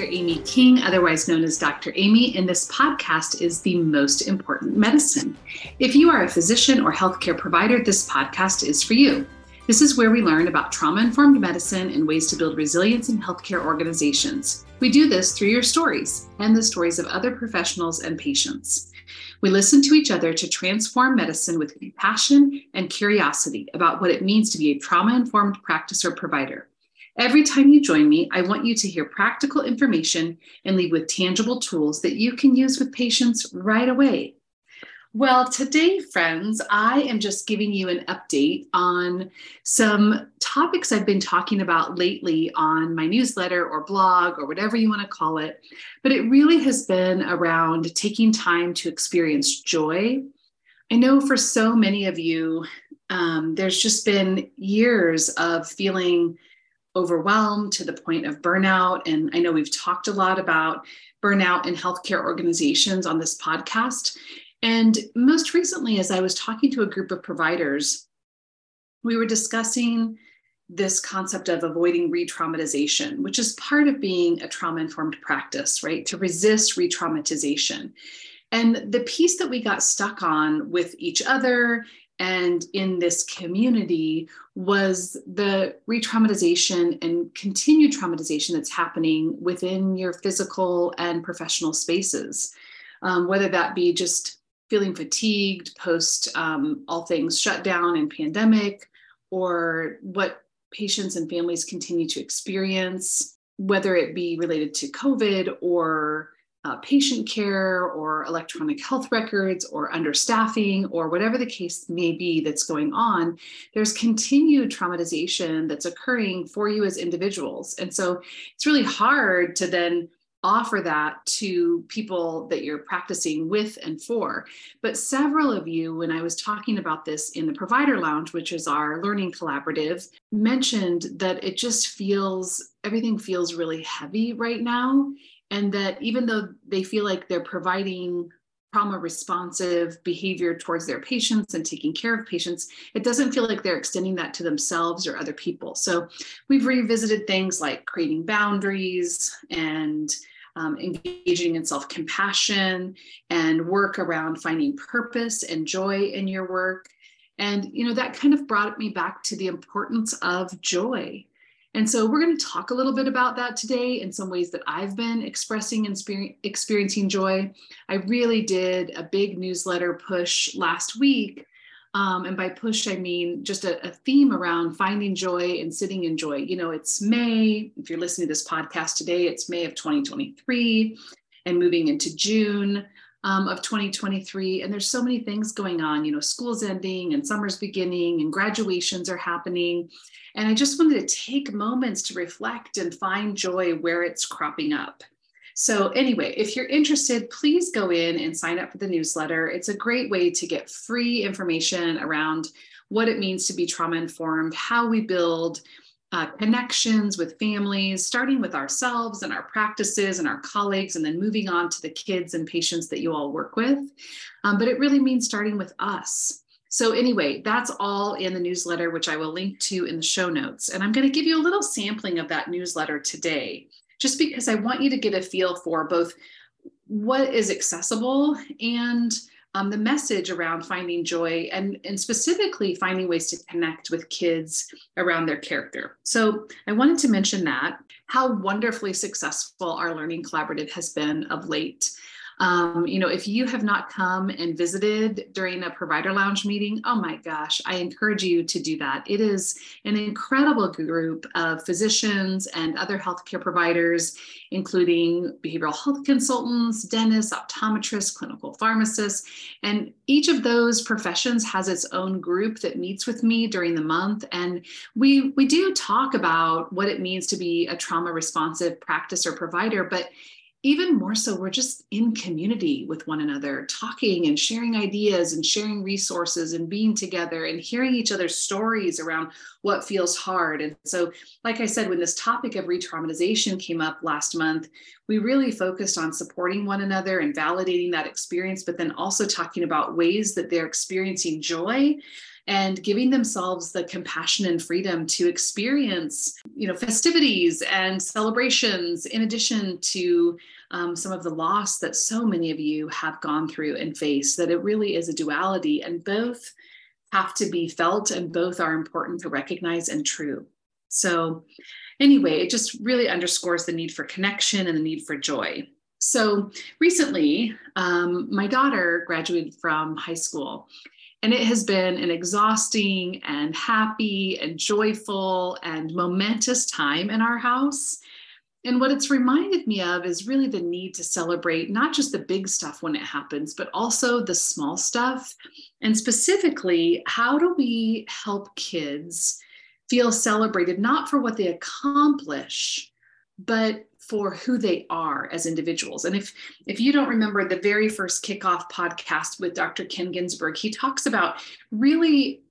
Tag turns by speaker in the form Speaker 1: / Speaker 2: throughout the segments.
Speaker 1: Dr. Amy King, otherwise known as Dr. Amy, and this podcast is The Most Important Medicine. If you are a physician or healthcare provider, this podcast is for you. This is where we learn about trauma informed medicine and ways to build resilience in healthcare organizations. We do this through your stories and the stories of other professionals and patients. We listen to each other to transform medicine with compassion and curiosity about what it means to be a trauma informed practice or provider. Every time you join me, I want you to hear practical information and leave with tangible tools that you can use with patients right away. Well, today, friends, I am just giving you an update on some topics I've been talking about lately on my newsletter or blog or whatever you want to call it. But it really has been around taking time to experience joy. I know for so many of you, um, there's just been years of feeling overwhelmed to the point of burnout. And I know we've talked a lot about burnout in healthcare organizations on this podcast. And most recently, as I was talking to a group of providers, we were discussing this concept of avoiding re traumatization, which is part of being a trauma informed practice, right? To resist re traumatization. And the piece that we got stuck on with each other and in this community was the re traumatization and continued traumatization that's happening within your physical and professional spaces, um, whether that be just feeling fatigued post um, all things shut down and pandemic, or what patients and families continue to experience, whether it be related to COVID or uh, patient care or electronic health records or understaffing or whatever the case may be that's going on, there's continued traumatization that's occurring for you as individuals. And so it's really hard to then offer that to people that you're practicing with and for. But several of you, when I was talking about this in the Provider Lounge, which is our learning collaborative, mentioned that it just feels, everything feels really heavy right now and that even though they feel like they're providing trauma responsive behavior towards their patients and taking care of patients, it doesn't feel like they're extending that to themselves or other people. So we've revisited things like creating boundaries and um, engaging in self compassion and work around finding purpose and joy in your work. And, you know, that kind of brought me back to the importance of joy and so we're going to talk a little bit about that today in some ways that I've been expressing and experiencing joy. I really did a big newsletter push last week. Um, and by push, I mean just a, a, theme around finding joy and sitting in joy. You know, it's May. If you're listening to this podcast today, it's May of 2023 and moving into June um, of 2023. And there's so many things going on. You know, school's ending and summer's beginning and graduations are happening. And I just wanted to take moments to reflect and find joy where it's cropping up. So, anyway, if you're interested, please go in and sign up for the newsletter. It's a great way to get free information around what it means to be trauma informed, how we build uh, connections with families, starting with ourselves and our practices and our colleagues, and then moving on to the kids and patients that you all work with. Um, but it really means starting with us. So, anyway, that's all in the newsletter, which I will link to in the show notes. And I'm going to give you a little sampling of that newsletter today, just because I want you to get a feel for both what is accessible and um, the message around finding joy and, and specifically finding ways to connect with kids around their character. So I wanted to mention that, how wonderfully successful our learning collaborative has been of late. Um, you know, if you have not come and visited during a provider lounge meeting, oh my gosh, I encourage you to do that. It is an incredible group of physicians and other healthcare providers, including behavioral health consultants, dentists, optometrists, clinical pharmacists. And each of those professions has its own group that meets with me during the month. And we, we do talk about what it means to be a trauma responsive practice or provider, but even more so, we're just in community with one another, talking and sharing ideas and sharing resources and being together and hearing each other's stories around what feels hard. And so, like I said, when this topic of re traumatization came up last month, we really focused on supporting one another and validating that experience, but then also talking about ways that they're experiencing joy and giving themselves the compassion and freedom to experience you know festivities and celebrations in addition to um, some of the loss that so many of you have gone through and faced that it really is a duality and both have to be felt and both are important to recognize and true. So anyway it just really underscores the need for connection and the need for joy. So recently um, my daughter graduated from high school and it has been an exhausting and happy and joyful and momentous time in our house. And what it's reminded me of is really the need to celebrate not just the big stuff when it happens, but also the small stuff. And specifically, how do we help kids feel celebrated, not for what they accomplish, but for who they are as individuals. And if if you don't remember the very first kickoff podcast with Dr. Ken Ginsburg, he talks about really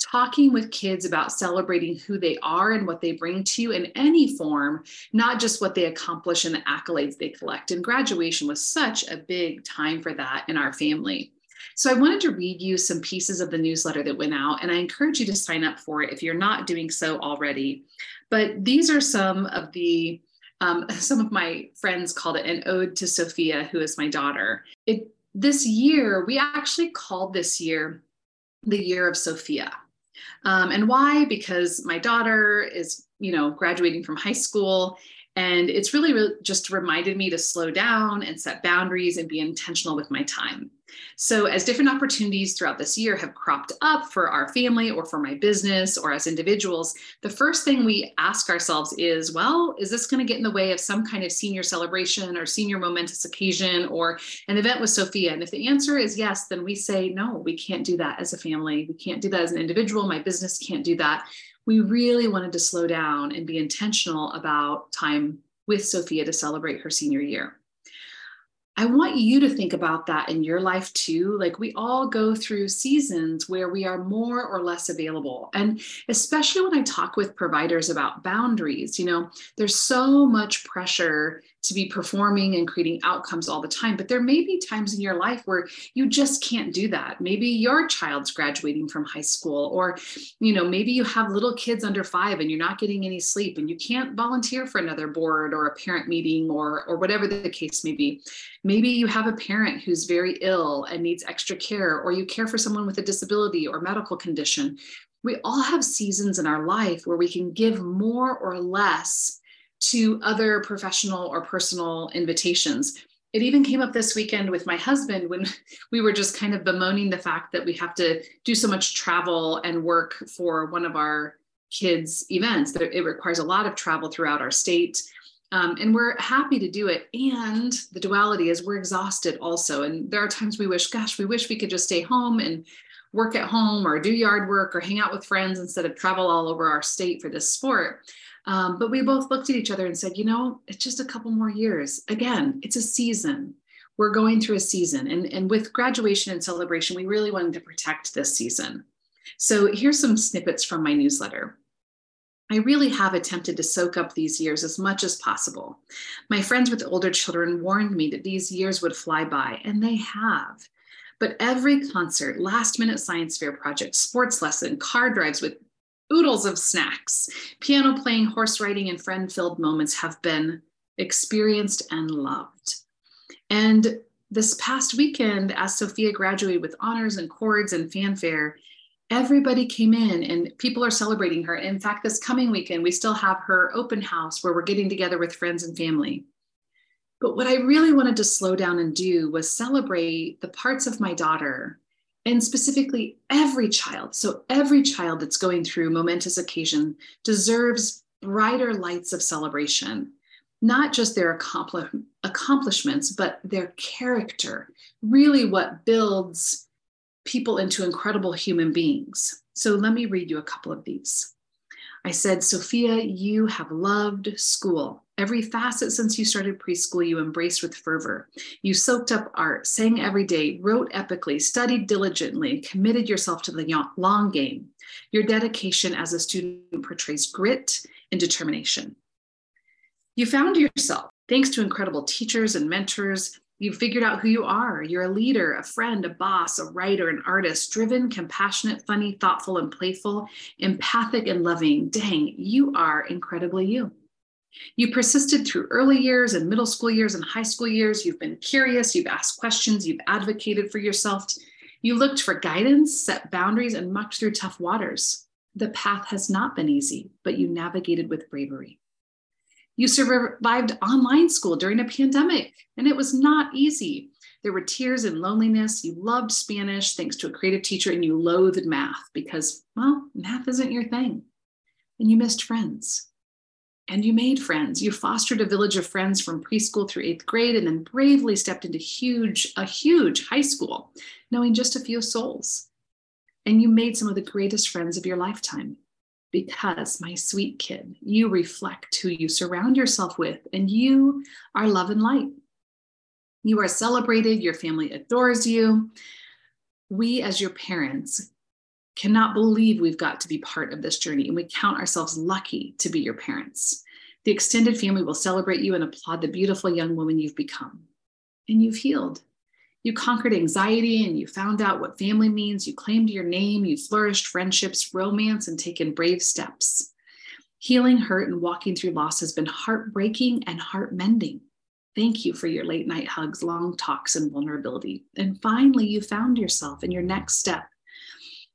Speaker 1: talking with kids about celebrating who they are and what they bring to you in any form, not just what they accomplish and the accolades they collect. And graduation was such a big time for that in our family. So I wanted to read you some pieces of the newsletter that went out, and I encourage you to sign up for it if you're not doing so already. But these are some of the um, some of my friends called it an ode to Sophia, who is my daughter. It this year we actually called this year the year of Sophia. Um, and why? Because my daughter is, you know, graduating from high school and it's really, really just reminded me to slow down and set boundaries and be intentional with my time. So, as different opportunities throughout this year have cropped up for our family or for my business or as individuals, the first thing we ask ourselves is well, is this going to get in the way of some kind of senior celebration or senior momentous occasion or an event with Sophia? And if the answer is yes, then we say, no, we can't do that as a family. We can't do that as an individual. My business can't do that we really wanted to slow down and be intentional about time with Sophia to celebrate her senior year. I want you to think about that in your life too. Like we all go through seasons where we are more or less available. And especially when I talk with providers about boundaries, you know, there's so much pressure to be performing and creating outcomes all the time. But there may be times in your life where you just can't do that. Maybe your child's graduating from high school, or, you know, maybe you have little kids under five and you're not getting any sleep and you can't volunteer for another board or a parent meeting or, or whatever the case may be. Maybe you have a parent who's very ill and needs extra care, or you care for someone with a disability or medical condition. We all have seasons in our life where we can give more or less to other professional or personal invitations. It even came up this weekend with my husband when we were just kind of bemoaning the fact that we have to do so much travel and work for one of our kids' events. That it requires a lot of travel throughout our state. Um, and we're happy to do it. And the duality is we're exhausted also. And there are times we wish, gosh, we wish we could just stay home and work at home or do yard work or hang out with friends instead of travel all over our state for this sport. Um, but we both looked at each other and said, you know, it's just a couple more years. Again, it's a season. We're going through a season. And, and with graduation and celebration, we really wanted to protect this season. So here's some snippets from my newsletter. I really have attempted to soak up these years as much as possible. My friends with older children warned me that these years would fly by, and they have. But every concert, last minute science fair project, sports lesson, car drives with oodles of snacks. Piano playing, horse riding, and friend filled moments have been experienced and loved. And this past weekend, as Sophia graduated with honors and cords and fanfare, everybody came in and people are celebrating her. In fact, this coming weekend, we still have her open house where we're getting together with friends and family. But what I really wanted to slow down and do was celebrate the parts of my daughter and specifically every child. So every child that's going through momentous occasion deserves brighter lights of celebration, not just their accomplishments, but their character, really what builds people into incredible human beings. So let me read you a couple of these. I said, Sophia, you have loved school. Every facet since you started preschool, you embraced with fervor. You soaked up art, sang every day, wrote epically, studied diligently, committed yourself to the long game. Your dedication as a student portrays grit and determination. You found yourself, thanks to incredible teachers and mentors, You've figured out who you are. You're a leader, a friend, a boss, a writer, an artist, driven, compassionate, funny, thoughtful, and playful, empathic, and loving. Dang, you are incredibly you. You persisted through early years and middle school years and high school years. You've been curious, you've asked questions, you've advocated for yourself. You looked for guidance, set boundaries, and mucked through tough waters. The path has not been easy, but you navigated with bravery. You survived online school during a pandemic, and it was not easy. There were tears and loneliness. You loved Spanish thanks to a creative teacher, and you loathed math because, well, math isn't your thing. And you missed friends. And you made friends. You fostered a village of friends from preschool through eighth grade, and then bravely stepped into huge, a huge high school, knowing just a few souls. And you made some of the greatest friends of your lifetime because, my sweet kid, you reflect who you surround yourself with, and you are love and light. You are celebrated, your family adores you. We, as your parents, cannot believe we've got to be part of this journey, and we count ourselves lucky to be your parents. The extended family will celebrate you and applaud the beautiful young woman you've become. And you've healed. You conquered anxiety and you found out what family means. You claimed your name, you flourished friendships, romance, and taken brave steps. Healing hurt and walking through loss has been heartbreaking and heart mending. Thank you for your late night hugs, long talks, and vulnerability. And finally, you found yourself in your next step.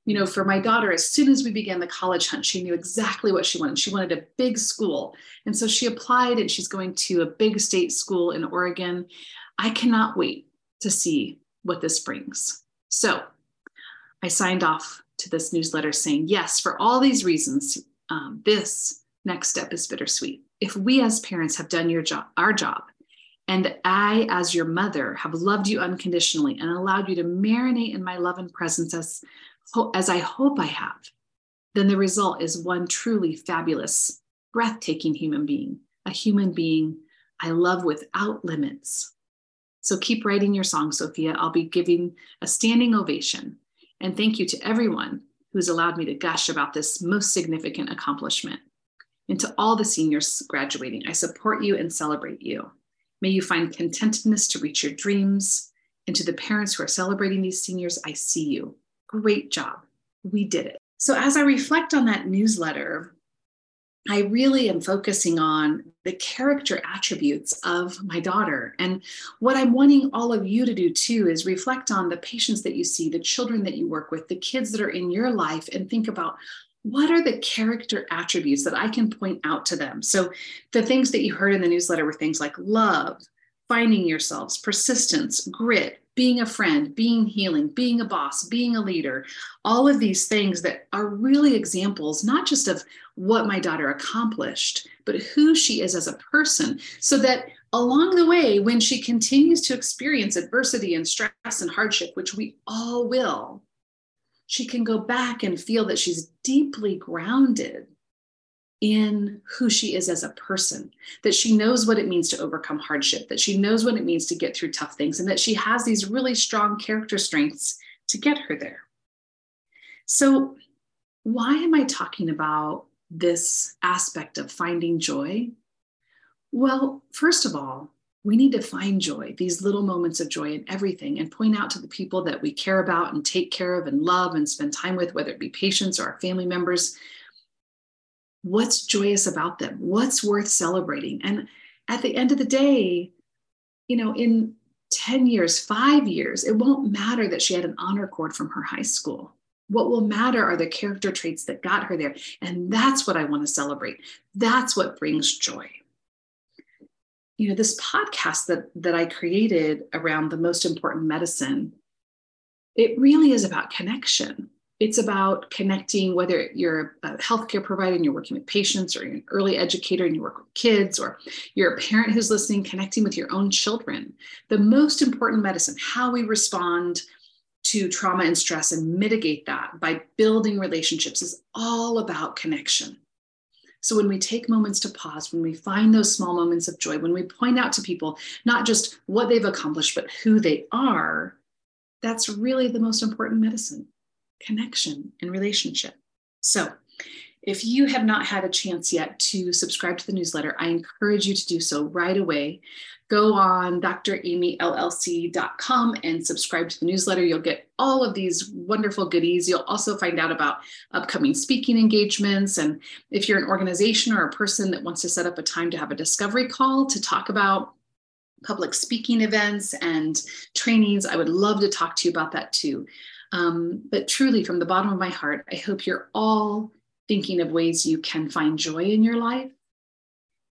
Speaker 1: You know, for my daughter, as soon as we began the college hunt, she knew exactly what she wanted. She wanted a big school. And so she applied and she's going to a big state school in Oregon. I cannot wait to see what this brings. So I signed off to this newsletter saying, yes, for all these reasons, um, this next step is bittersweet. If we as parents have done your job, our job, and I, as your mother, have loved you unconditionally and allowed you to marinate in my love and presence as, as I hope I have, then the result is one truly fabulous, breathtaking human being, a human being I love without limits, so keep writing your song, Sophia. I'll be giving a standing ovation. And thank you to everyone who's allowed me to gush about this most significant accomplishment. And to all the seniors graduating, I support you and celebrate you. May you find contentedness to reach your dreams. And to the parents who are celebrating these seniors, I see you. Great job. We did it. So, as I reflect on that newsletter, I really am focusing on the character attributes of my daughter. And what I'm wanting all of you to do too is reflect on the patients that you see, the children that you work with, the kids that are in your life, and think about what are the character attributes that I can point out to them. So the things that you heard in the newsletter were things like love, finding yourselves, persistence, grit, being a friend, being healing, being a boss, being a leader, all of these things that are really examples, not just of what my daughter accomplished, but who she is as a person. So that along the way, when she continues to experience adversity and stress and hardship, which we all will, she can go back and feel that she's deeply grounded in who she is as a person, that she knows what it means to overcome hardship, that she knows what it means to get through tough things, and that she has these really strong character strengths to get her there. So, why am I talking about this aspect of finding joy? Well, first of all, we need to find joy, these little moments of joy in everything, and point out to the people that we care about and take care of and love and spend time with, whether it be patients or our family members, what's joyous about them? What's worth celebrating? And at the end of the day you know in 10 years 5 years it won't matter that she had an honor cord from her high school. What will matter are the character traits that got her there. And that's what i want to celebrate. That's what brings joy. You know this podcast that that i created around the most important medicine it really is about connection it's about connecting whether you're a healthcare provider and you're working with patients or you're an early educator and you work with kids or you're a parent who's listening connecting with your own children. The most important medicine how we respond to trauma and stress and mitigate that by building relationships is all about connection. So when we take moments to pause, when we find those small moments of joy, when we point out to people not just what they've accomplished, but who they are, that's really the most important medicine connection and relationship. So, If you have not had a chance yet to subscribe to the newsletter, I encourage you to do so right away. Go on dramyllc.com and subscribe to the newsletter. You'll get all of these wonderful goodies. You'll also find out about upcoming speaking engagements. And if you're an organization or a person that wants to set up a time to have a discovery call to talk about public speaking events and trainings, I would love to talk to you about that too. Um, but truly, from the bottom of my heart, I hope you're all thinking of ways you can find joy in your life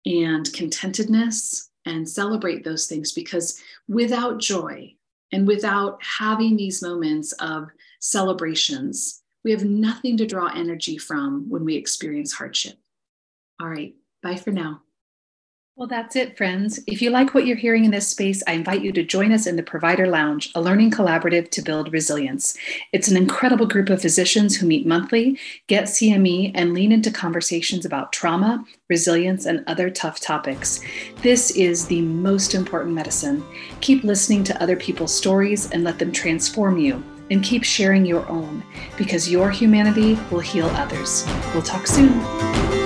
Speaker 1: and contentedness and celebrate those things because without joy and without having these moments of celebrations, we have nothing to draw energy from when we experience hardship. All right, bye for now. Well, that's it, friends. If you like what you're hearing in this space, I invite you to join us in the Provider Lounge, a learning collaborative to build resilience. It's an incredible group of physicians who meet monthly, get CME, and lean into conversations about trauma, resilience, and other tough topics. This is the most important medicine. Keep listening to other people's stories and let them transform you. And keep sharing your own because your humanity will heal others. We'll talk soon.